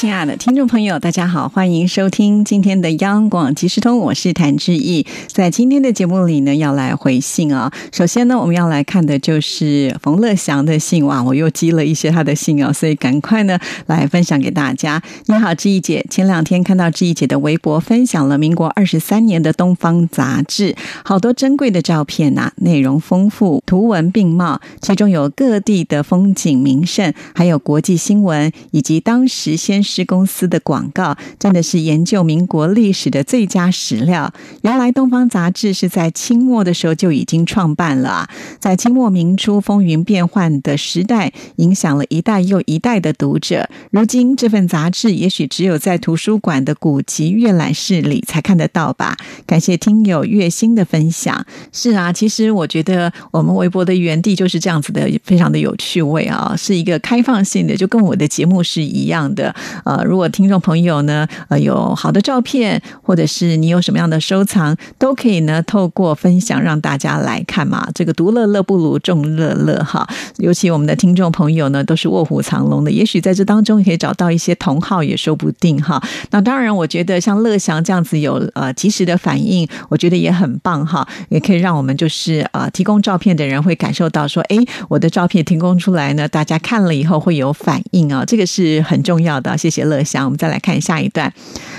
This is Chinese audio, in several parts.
亲爱的听众朋友，大家好，欢迎收听今天的央广即时通，我是谭志毅。在今天的节目里呢，要来回信啊。首先呢，我们要来看的就是冯乐祥的信哇，我又积了一些他的信啊，所以赶快呢来分享给大家。你好，志毅姐，前两天看到志毅姐的微博，分享了民国二十三年的《东方》杂志，好多珍贵的照片呐，内容丰富，图文并茂，其中有各地的风景名胜，还有国际新闻，以及当时先。是公司的广告，真的是研究民国历史的最佳史料。原来《东方》杂志是在清末的时候就已经创办了，在清末明初风云变幻的时代，影响了一代又一代的读者。如今这份杂志也许只有在图书馆的古籍阅览室里才看得到吧？感谢听友月星的分享。是啊，其实我觉得我们微博的原地就是这样子的，非常的有趣味啊，是一个开放性的，就跟我的节目是一样的。呃，如果听众朋友呢，呃，有好的照片，或者是你有什么样的收藏，都可以呢，透过分享让大家来看嘛。这个独乐乐不如众乐乐哈。尤其我们的听众朋友呢，都是卧虎藏龙的，也许在这当中可以找到一些同好，也说不定哈。那当然，我觉得像乐祥这样子有呃及时的反应，我觉得也很棒哈，也可以让我们就是呃提供照片的人会感受到说，哎，我的照片提供出来呢，大家看了以后会有反应啊，这个是很重要的。谢乐祥，我们再来看下一段。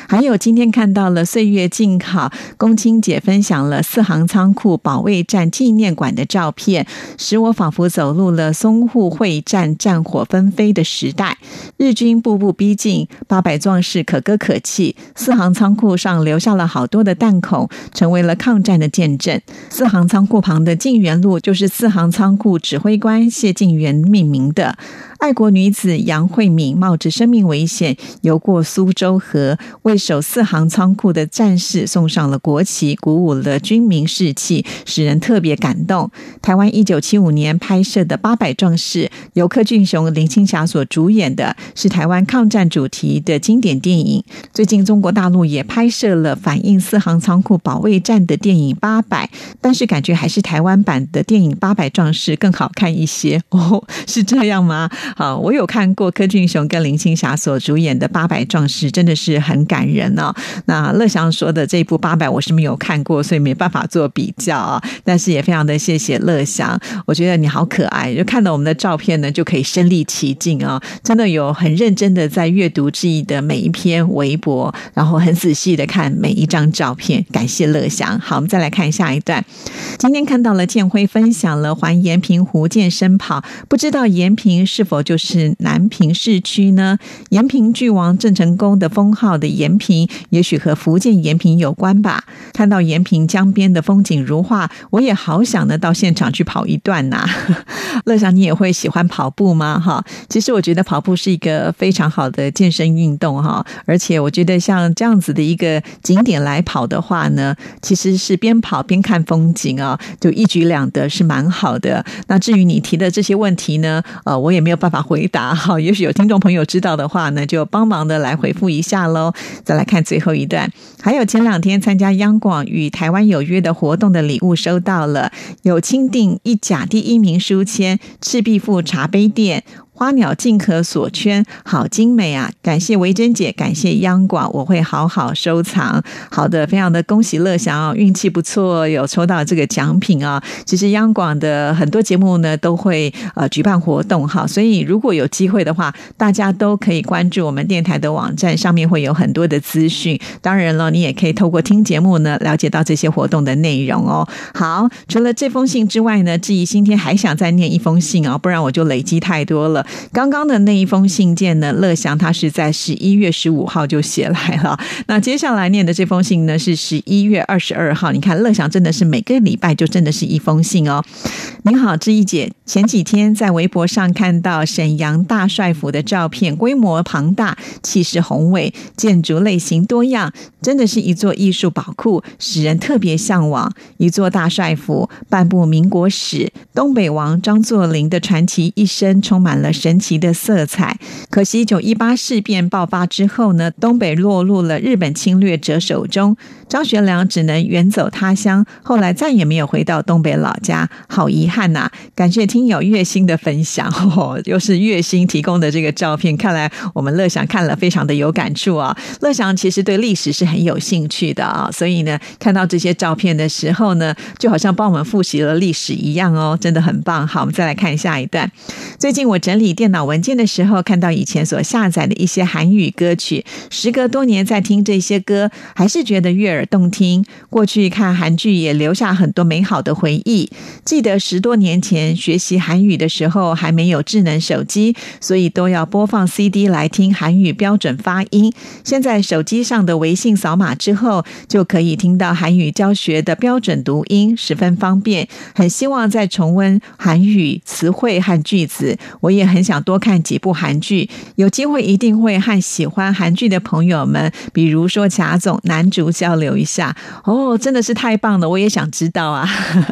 还有今天看到了岁月静好，龚清姐分享了四行仓库保卫战纪念馆的照片，使我仿佛走入了淞沪会战战火纷飞的时代。日军步步逼近，八百壮士可歌可泣。四行仓库上留下了好多的弹孔，成为了抗战的见证。四行仓库旁的晋元路，就是四行仓库指挥官谢晋元命名的。爱国女子杨慧敏冒着生命危险游过苏州河，为守四行仓库的战士送上了国旗，鼓舞了军民士气，使人特别感动。台湾一九七五年拍摄的《八百壮士》，由柯俊雄、林青霞所主演的，是台湾抗战主题的经典电影。最近中国大陆也拍摄了反映四行仓库保卫战的电影《八百》，但是感觉还是台湾版的电影《八百壮士》更好看一些哦，是这样吗？好，我有看过柯俊雄跟林青霞所主演的《八百壮士》，真的是很感人哦。那乐祥说的这一部《八百》，我是没有看过，所以没办法做比较啊。但是也非常的谢谢乐祥，我觉得你好可爱，就看到我们的照片呢，就可以身临其境啊。真的有很认真的在阅读志毅的每一篇微博，然后很仔细的看每一张照片。感谢乐祥。好，我们再来看下一段。今天看到了建辉分享了环延平湖健身跑，不知道延平是否。就是南平市区呢，延平郡王郑成功的封号的延平，也许和福建延平有关吧。看到延平江边的风景如画，我也好想呢到现场去跑一段呐。乐祥，你也会喜欢跑步吗？哈，其实我觉得跑步是一个非常好的健身运动哈，而且我觉得像这样子的一个景点来跑的话呢，其实是边跑边看风景啊，就一举两得，是蛮好的。那至于你提的这些问题呢，呃，我也没有办法回答哈。也许有听众朋友知道的话呢，就帮忙的来回复一下喽。再来看最后一段，还有前两天参加央广与台湾有约的活动的礼物收到了，有钦定一甲第一名书签，赤壁赋茶杯垫。花鸟尽可所圈，好精美啊！感谢维珍姐，感谢央广，我会好好收藏。好的，非常的恭喜乐祥哦，运气不错，有抽到这个奖品啊！其实央广的很多节目呢都会呃举办活动哈，所以如果有机会的话，大家都可以关注我们电台的网站，上面会有很多的资讯。当然了，你也可以透过听节目呢了解到这些活动的内容哦。好，除了这封信之外呢，志怡今天还想再念一封信啊，不然我就累积太多了。刚刚的那一封信件呢，乐祥他是在十一月十五号就写来了。那接下来念的这封信呢，是十一月二十二号。你看，乐祥真的是每个礼拜就真的是一封信哦。您好，志毅姐，前几天在微博上看到沈阳大帅府的照片，规模庞大，气势宏伟，建筑类型多样，真的是一座艺术宝库，使人特别向往。一座大帅府，半部民国史，东北王张作霖的传奇一生，充满了。神奇的色彩。可惜一九一八事变爆发之后呢，东北落入了日本侵略者手中，张学良只能远走他乡，后来再也没有回到东北老家，好遗憾呐！感谢听友月星的分享，哦，又是月星提供的这个照片，看来我们乐享看了非常的有感触啊。乐享其实对历史是很有兴趣的啊，所以呢，看到这些照片的时候呢，就好像帮我们复习了历史一样哦，真的很棒。好，我们再来看下一段。最近我整理电脑文件的时候，看到以前所下载的一些韩语歌曲，时隔多年再听这些歌，还是觉得悦耳动听。过去看韩剧也留下很多美好的回忆。记得十多年前学习韩语的时候，还没有智能手机，所以都要播放 CD 来听韩语标准发音。现在手机上的微信扫码之后，就可以听到韩语教学的标准读音，十分方便。很希望再重温韩语词汇和句子。我也很想多看几部韩剧，有机会一定会和喜欢韩剧的朋友们，比如说贾总男主交流一下。哦，真的是太棒了，我也想知道啊。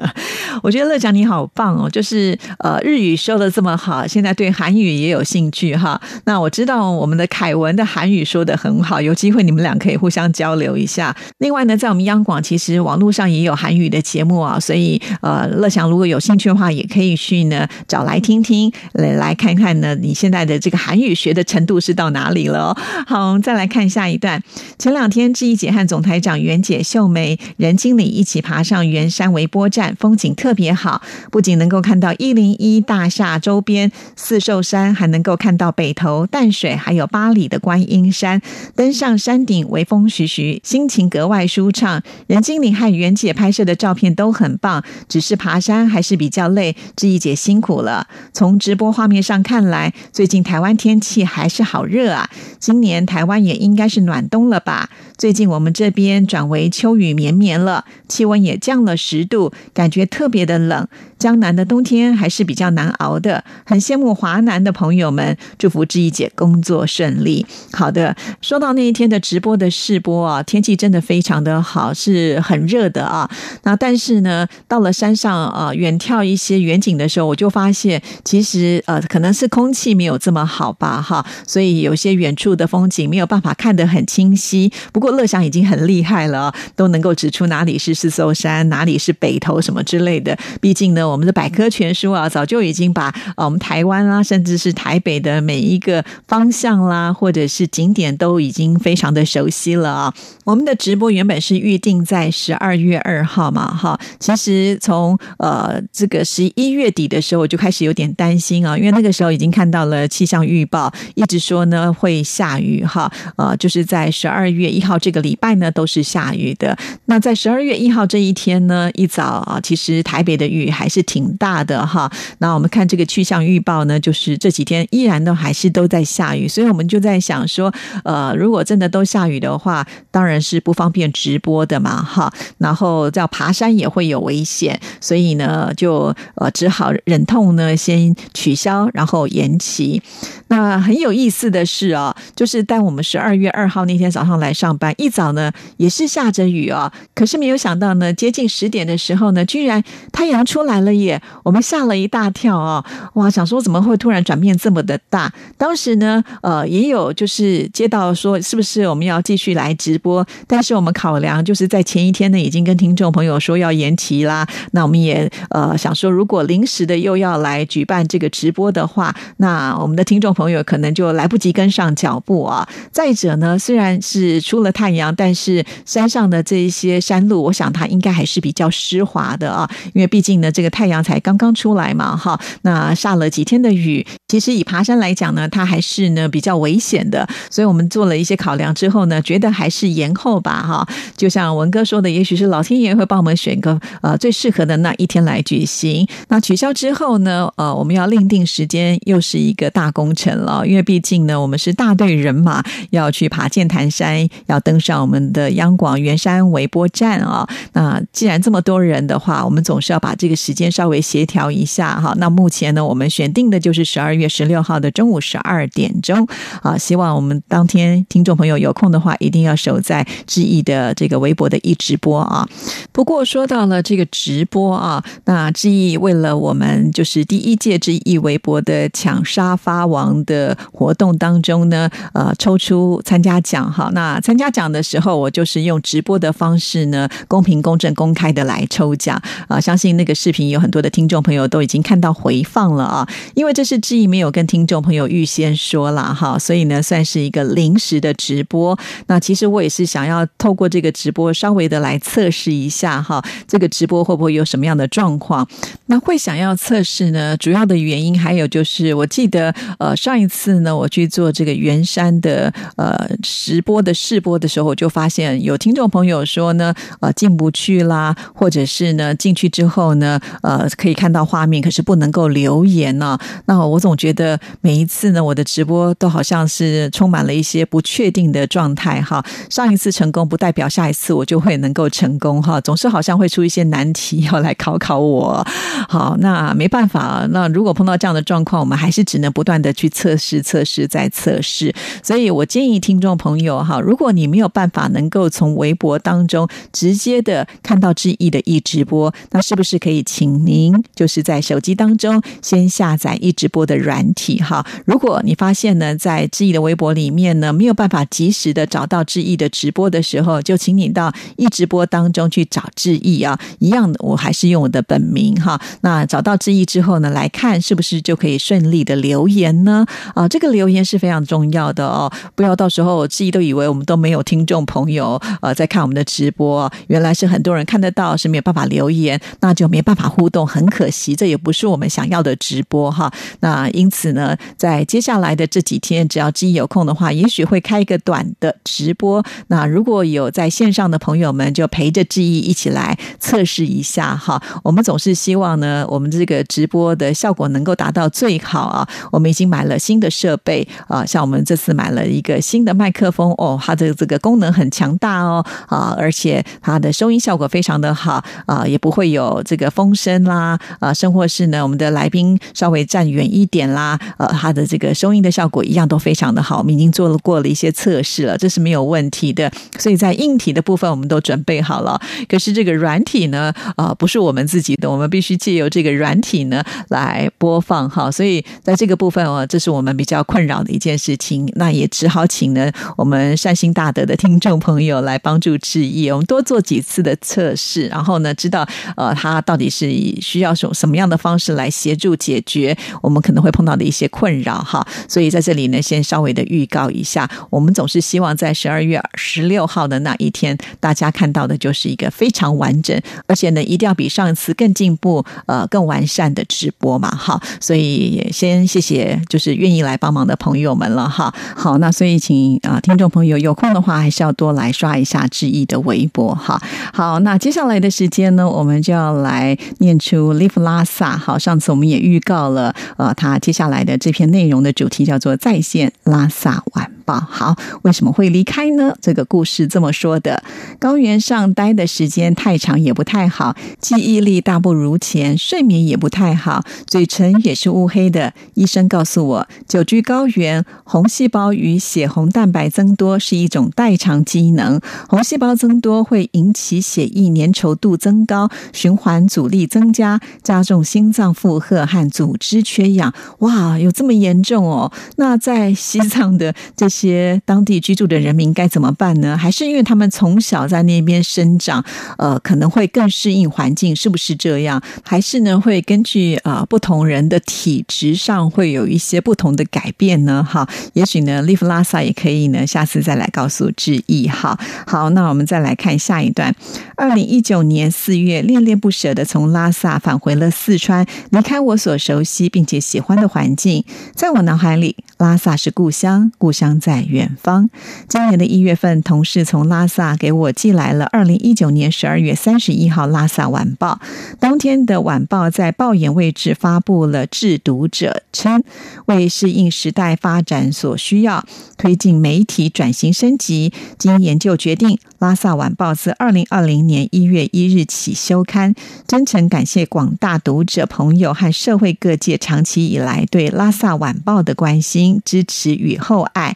我觉得乐讲你好棒哦，就是呃日语说的这么好，现在对韩语也有兴趣哈。那我知道我们的凯文的韩语说的很好，有机会你们俩可以互相交流一下。另外呢，在我们央广其实网络上也有韩语的节目啊，所以呃乐祥如果有兴趣的话，也可以去呢找来听听，来来看看看呢你现在的这个韩语学的程度是到哪里了。好，我们再来看下一段。前两天志毅姐和总台长袁姐秀梅任经理一起爬上圆山微波站，风景特别好，不仅能够看到一零一大厦周边四寿山，还能够看到北投淡水，还有巴黎的观音山。登上山顶，微风徐徐，心情格外舒畅。任经理和袁姐拍摄的照片都很棒，只是爬山还是比较累，志毅姐辛苦了。从直播画面上看来，最近台湾天气还是好热啊！今年台湾也应该是暖冬了吧？最近我们这边转为秋雨绵绵了，气温也降了十度，感觉特别的冷。江南的冬天还是比较难熬的，很羡慕华南的朋友们，祝福志毅姐工作顺利。好的，说到那一天的直播的试播啊，天气真的非常的好，是很热的啊。那但是呢，到了山上啊，远眺一些远景的时候，我就发现，其实呃，可能是空气没有这么好吧，哈，所以有些远处的风景没有办法看得很清晰。不过乐祥已经很厉害了，都能够指出哪里是四艘山，哪里是北头什么之类的。毕竟呢。我们的百科全书啊，早就已经把我们台湾啊，甚至是台北的每一个方向啦，或者是景点都已经非常的熟悉了啊。我们的直播原本是预定在十二月二号嘛，哈，其实从呃这个十一月底的时候，我就开始有点担心啊，因为那个时候已经看到了气象预报，一直说呢会下雨哈，呃，就是在十二月一号这个礼拜呢都是下雨的。那在十二月一号这一天呢，一早啊，其实台北的雨还是。挺大的哈，那我们看这个气象预报呢，就是这几天依然都还是都在下雨，所以我们就在想说，呃，如果真的都下雨的话，当然是不方便直播的嘛哈，然后要爬山也会有危险，所以呢，就呃只好忍痛呢先取消，然后后延期。那很有意思的是啊，就是在我们十二月二号那天早上来上班，一早呢也是下着雨啊，可是没有想到呢，接近十点的时候呢，居然太阳出来了。耶！我们吓了一大跳啊！哇，想说怎么会突然转变这么的大？当时呢，呃，也有就是接到说，是不是我们要继续来直播？但是我们考量就是在前一天呢，已经跟听众朋友说要延期啦。那我们也呃想说，如果临时的又要来举办这个直播的话，那我们的听众朋友可能就来不及跟上脚步啊。再者呢，虽然是出了太阳，但是山上的这一些山路，我想它应该还是比较湿滑的啊，因为毕竟呢，这个。太阳才刚刚出来嘛，哈，那下了几天的雨，其实以爬山来讲呢，它还是呢比较危险的，所以我们做了一些考量之后呢，觉得还是延后吧，哈。就像文哥说的，也许是老天爷会帮我们选个呃最适合的那一天来举行。那取消之后呢，呃，我们要另定时间，又是一个大工程。程了，因为毕竟呢，我们是大队人马要去爬剑潭山，要登上我们的央广圆山微波站啊。那既然这么多人的话，我们总是要把这个时间稍微协调一下哈。那目前呢，我们选定的就是十二月十六号的中午十二点钟啊。希望我们当天听众朋友有空的话，一定要守在志毅的这个微博的一直播啊。不过说到了这个直播啊，那志毅为了我们就是第一届志毅微博的抢沙发王的活动当中呢，呃，抽出参加奖哈。那参加奖的时候，我就是用直播的方式呢，公平、公正、公开的来抽奖啊。相信那个视频有很多的听众朋友都已经看到回放了啊。因为这是志毅没有跟听众朋友预先说了哈，所以呢，算是一个临时的直播。那其实我也是想要透过这个直播稍微的来测试一下哈，这个直播会不会有什么样的状况？那会想要测试呢？主要的原因还有就是，我记得呃上上一次呢，我去做这个圆山的呃直播的试播的时候，就发现有听众朋友说呢，呃进不去啦，或者是呢进去之后呢，呃可以看到画面，可是不能够留言呢。那我总觉得每一次呢，我的直播都好像是充满了一些不确定的状态哈。上一次成功不代表下一次我就会能够成功哈，总是好像会出一些难题要来考考我。好，那没办法。那如果碰到这样的状况，我们还是只能不断的去测试、测试再测试。所以我建议听众朋友哈，如果你没有办法能够从微博当中直接的看到志毅的一直播，那是不是可以请您就是在手机当中先下载一直播的软体哈？如果你发现呢，在志毅的微博里面呢没有办法及时的找到志毅的直播的时候，就请你到一直播当中去找志毅啊。一样的，我还是用我的本名哈。那找到志毅之后呢，来看是不是就可以顺利的留言呢？啊，这个留言是非常重要的哦，不要到时候志毅都以为我们都没有听众朋友呃在看我们的直播，原来是很多人看得到，是没有办法留言，那就没办法互动，很可惜，这也不是我们想要的直播哈。那因此呢，在接下来的这几天，只要志毅有空的话，也许会开一个短的直播。那如果有在线上的朋友们，就陪着志毅一起来测试一下哈。我们总是希望。呢，我们这个直播的效果能够达到最好啊！我们已经买了了新的设备啊，像我们这次买了一个新的麦克风哦，它的这个功能很强大哦啊，而且它的收音效果非常的好啊，也不会有这个风声啦啊，甚或是呢，我们的来宾稍微站远一点啦，呃，它的这个收音的效果一样都非常的好。我们已经做了过了一些测试了，这是没有问题的。所以在硬体的部分我们都准备好了，可是这个软体呢啊，不是我们自己的，我们必须。借由这个软体呢来播放哈，所以在这个部分哦，这是我们比较困扰的一件事情。那也只好请呢我们善心大德的听众朋友来帮助致意，我们多做几次的测试，然后呢知道呃他到底是需要什什么样的方式来协助解决我们可能会碰到的一些困扰哈。所以在这里呢，先稍微的预告一下，我们总是希望在十二月十六号的那一天，大家看到的就是一个非常完整，而且呢一定要比上一次更进步。呃，更完善的直播嘛，哈，所以也先谢谢，就是愿意来帮忙的朋友们了，哈。好，那所以请啊，听众朋友有空的话，还是要多来刷一下志毅的微博，哈。好，那接下来的时间呢，我们就要来念出 Live 拉萨。好，上次我们也预告了，呃，他接下来的这篇内容的主题叫做在线拉萨晚报。好，为什么会离开呢？这个故事这么说的：高原上待的时间太长也不太好，记忆力大不如前。睡眠也不太好，嘴唇也是乌黑的。医生告诉我，久居高原，红细胞与血红蛋白增多是一种代偿机能。红细胞增多会引起血液粘稠度增高，循环阻力增加，加重心脏负荷和组织缺氧。哇，有这么严重哦？那在西藏的这些当地居住的人民该怎么办呢？还是因为他们从小在那边生长，呃，可能会更适应环境？是不是这样？还是呢，会根据啊不同人的体质上会有一些不同的改变呢？哈，也许呢，，Live 拉萨也可以呢，下次再来告诉志毅。哈，好，那我们再来看下一段。二零一九年四月，恋恋不舍的从拉萨返回了四川，离开我所熟悉并且喜欢的环境。在我脑海里，拉萨是故乡，故乡在。远方。今年的一月份，同事从拉萨给我寄来了二零一九年十二月三十一号《拉萨晚报》。当天的晚报在报眼位置发布了致读者称，为为适应时代发展所需要，推进媒体转型升级，经研究决定，《拉萨晚报》自二零二零年一月一日起休刊。真诚感谢广大读者朋友和社会各界长期以来对《拉萨晚报》的关心、支持与厚爱。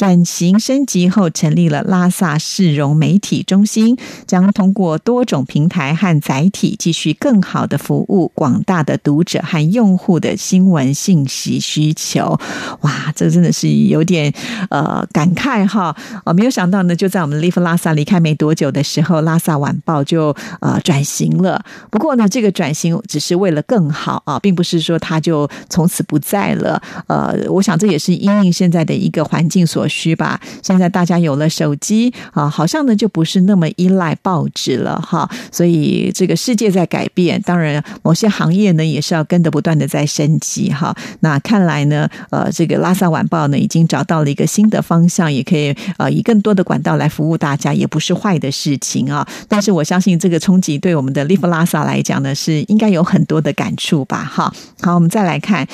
转型升级后，成立了拉萨市容媒体中心，将通过多种平台和载体，继续更好的服务广大的读者和用户的新闻信息需求。哇，这真的是有点呃感慨哈！啊，没有想到呢，就在我们 Live 拉萨离开没多久的时候，拉萨晚报就呃转型了。不过呢，这个转型只是为了更好啊，并不是说它就从此不在了。呃，我想这也是因应现在的一个环境所。需吧，现在大家有了手机啊，好像呢就不是那么依赖报纸了哈。所以这个世界在改变，当然某些行业呢也是要跟着不断的在升级哈。那看来呢，呃，这个拉萨晚报呢已经找到了一个新的方向，也可以呃以更多的管道来服务大家，也不是坏的事情啊。但是我相信这个冲击对我们的利弗拉萨来讲呢，是应该有很多的感触吧。哈，好，我们再来看。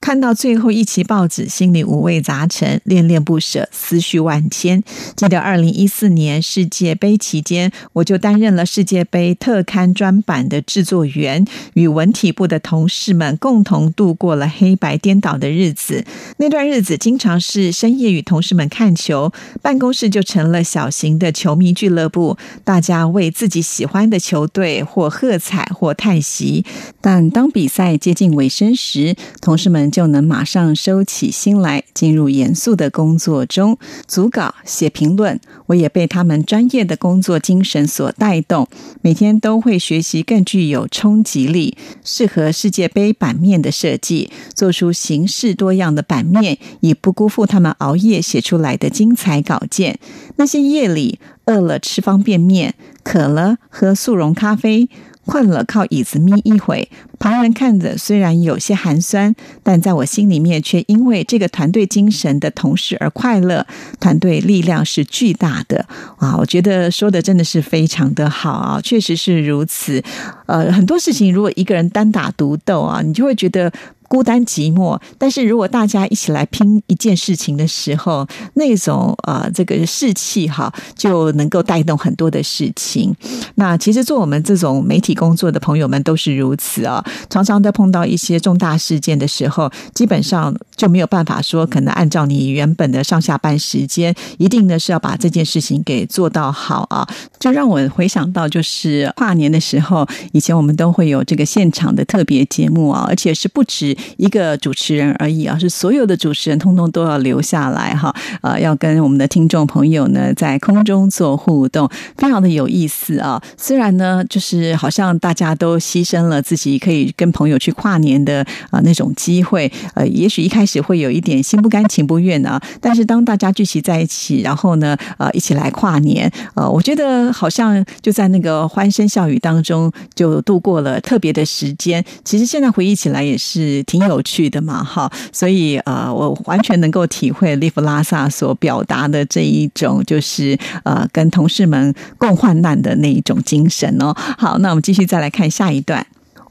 看到最后一期报纸，心里五味杂陈，恋恋不舍，思绪万千。记得二零一四年世界杯期间，我就担任了世界杯特刊专版的制作员，与文体部的同事们共同度过了黑白颠倒的日子。那段日子，经常是深夜与同事们看球，办公室就成了小型的球迷俱乐部，大家为自己喜欢的球队或喝彩或叹息。但当比赛接近尾声时，同事们。就能马上收起心来，进入严肃的工作中，组稿、写评论。我也被他们专业的工作精神所带动，每天都会学习更具有冲击力、适合世界杯版面的设计，做出形式多样的版面，以不辜负他们熬夜写出来的精彩稿件。那些夜里饿了吃方便面，渴了喝速溶咖啡。困了，靠椅子眯一会。旁人看着虽然有些寒酸，但在我心里面却因为这个团队精神的同事而快乐。团队力量是巨大的啊！我觉得说的真的是非常的好啊，确实是如此。呃，很多事情如果一个人单打独斗啊，你就会觉得。孤单寂寞，但是如果大家一起来拼一件事情的时候，那种呃这个士气哈，就能够带动很多的事情。那其实做我们这种媒体工作的朋友们都是如此啊，常常在碰到一些重大事件的时候，基本上就没有办法说可能按照你原本的上下班时间，一定呢是要把这件事情给做到好啊。就让我回想到，就是跨年的时候，以前我们都会有这个现场的特别节目啊，而且是不止。一个主持人而已啊，是所有的主持人通通都要留下来哈，呃，要跟我们的听众朋友呢在空中做互动，非常的有意思啊。虽然呢，就是好像大家都牺牲了自己可以跟朋友去跨年的啊那种机会，呃，也许一开始会有一点心不甘情不愿啊，但是当大家聚集在一起，然后呢，呃，一起来跨年，呃，我觉得好像就在那个欢声笑语当中就度过了特别的时间。其实现在回忆起来也是。挺有趣的嘛，哈，所以呃，我完全能够体会利弗拉萨所表达的这一种，就是呃，跟同事们共患难的那一种精神哦。好，那我们继续再来看下一段。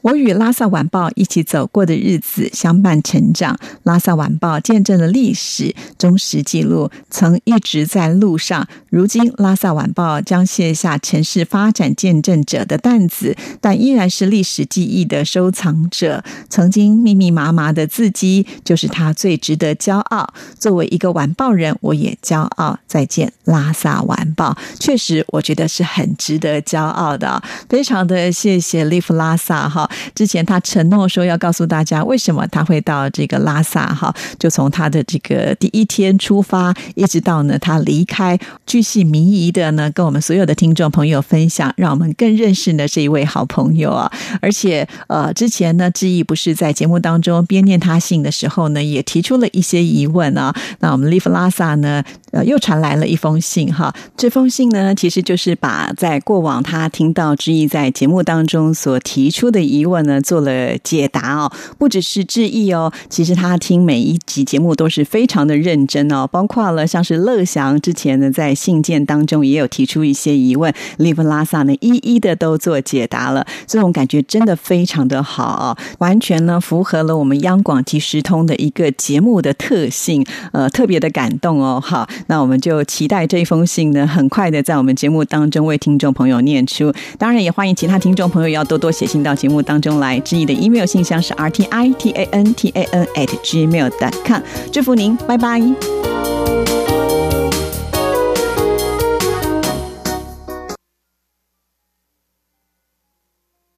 我与拉萨晚报一起走过的日子，相伴成长。拉萨晚报见证了历史，忠实记录，曾一直在路上。如今，拉萨晚报将卸下城市发展见证者的担子，但依然是历史记忆的收藏者。曾经密密麻麻的字迹，就是他最值得骄傲。作为一个晚报人，我也骄傲。再见，拉萨晚报。确实，我觉得是很值得骄傲的。非常的谢谢利弗拉萨哈。之前他承诺说要告诉大家为什么他会到这个拉萨哈，就从他的这个第一天出发，一直到呢他离开，巨细靡遗的呢跟我们所有的听众朋友分享，让我们更认识呢这一位好朋友啊。而且呃之前呢志毅不是在节目当中边念他信的时候呢，也提出了一些疑问啊。那我们 Live 拉萨呢？呃，又传来了一封信哈。这封信呢，其实就是把在过往他听到志毅在节目当中所提出的疑问呢，做了解答哦。不只是志毅哦，其实他听每一集节目都是非常的认真哦。包括了像是乐祥之前呢，在信件当中也有提出一些疑问，利弗拉萨呢一一的都做解答了。这种感觉真的非常的好，完全呢符合了我们央广即时通的一个节目的特性，呃，特别的感动哦。哈，那我们就期待这一封信呢，很快的在我们节目当中为听众朋友念出。当然，也欢迎其他听众朋友要多多写信到节目当中来。志毅的 email 信箱是 r t i t a n t a n at gmail dot com。祝福您，拜拜。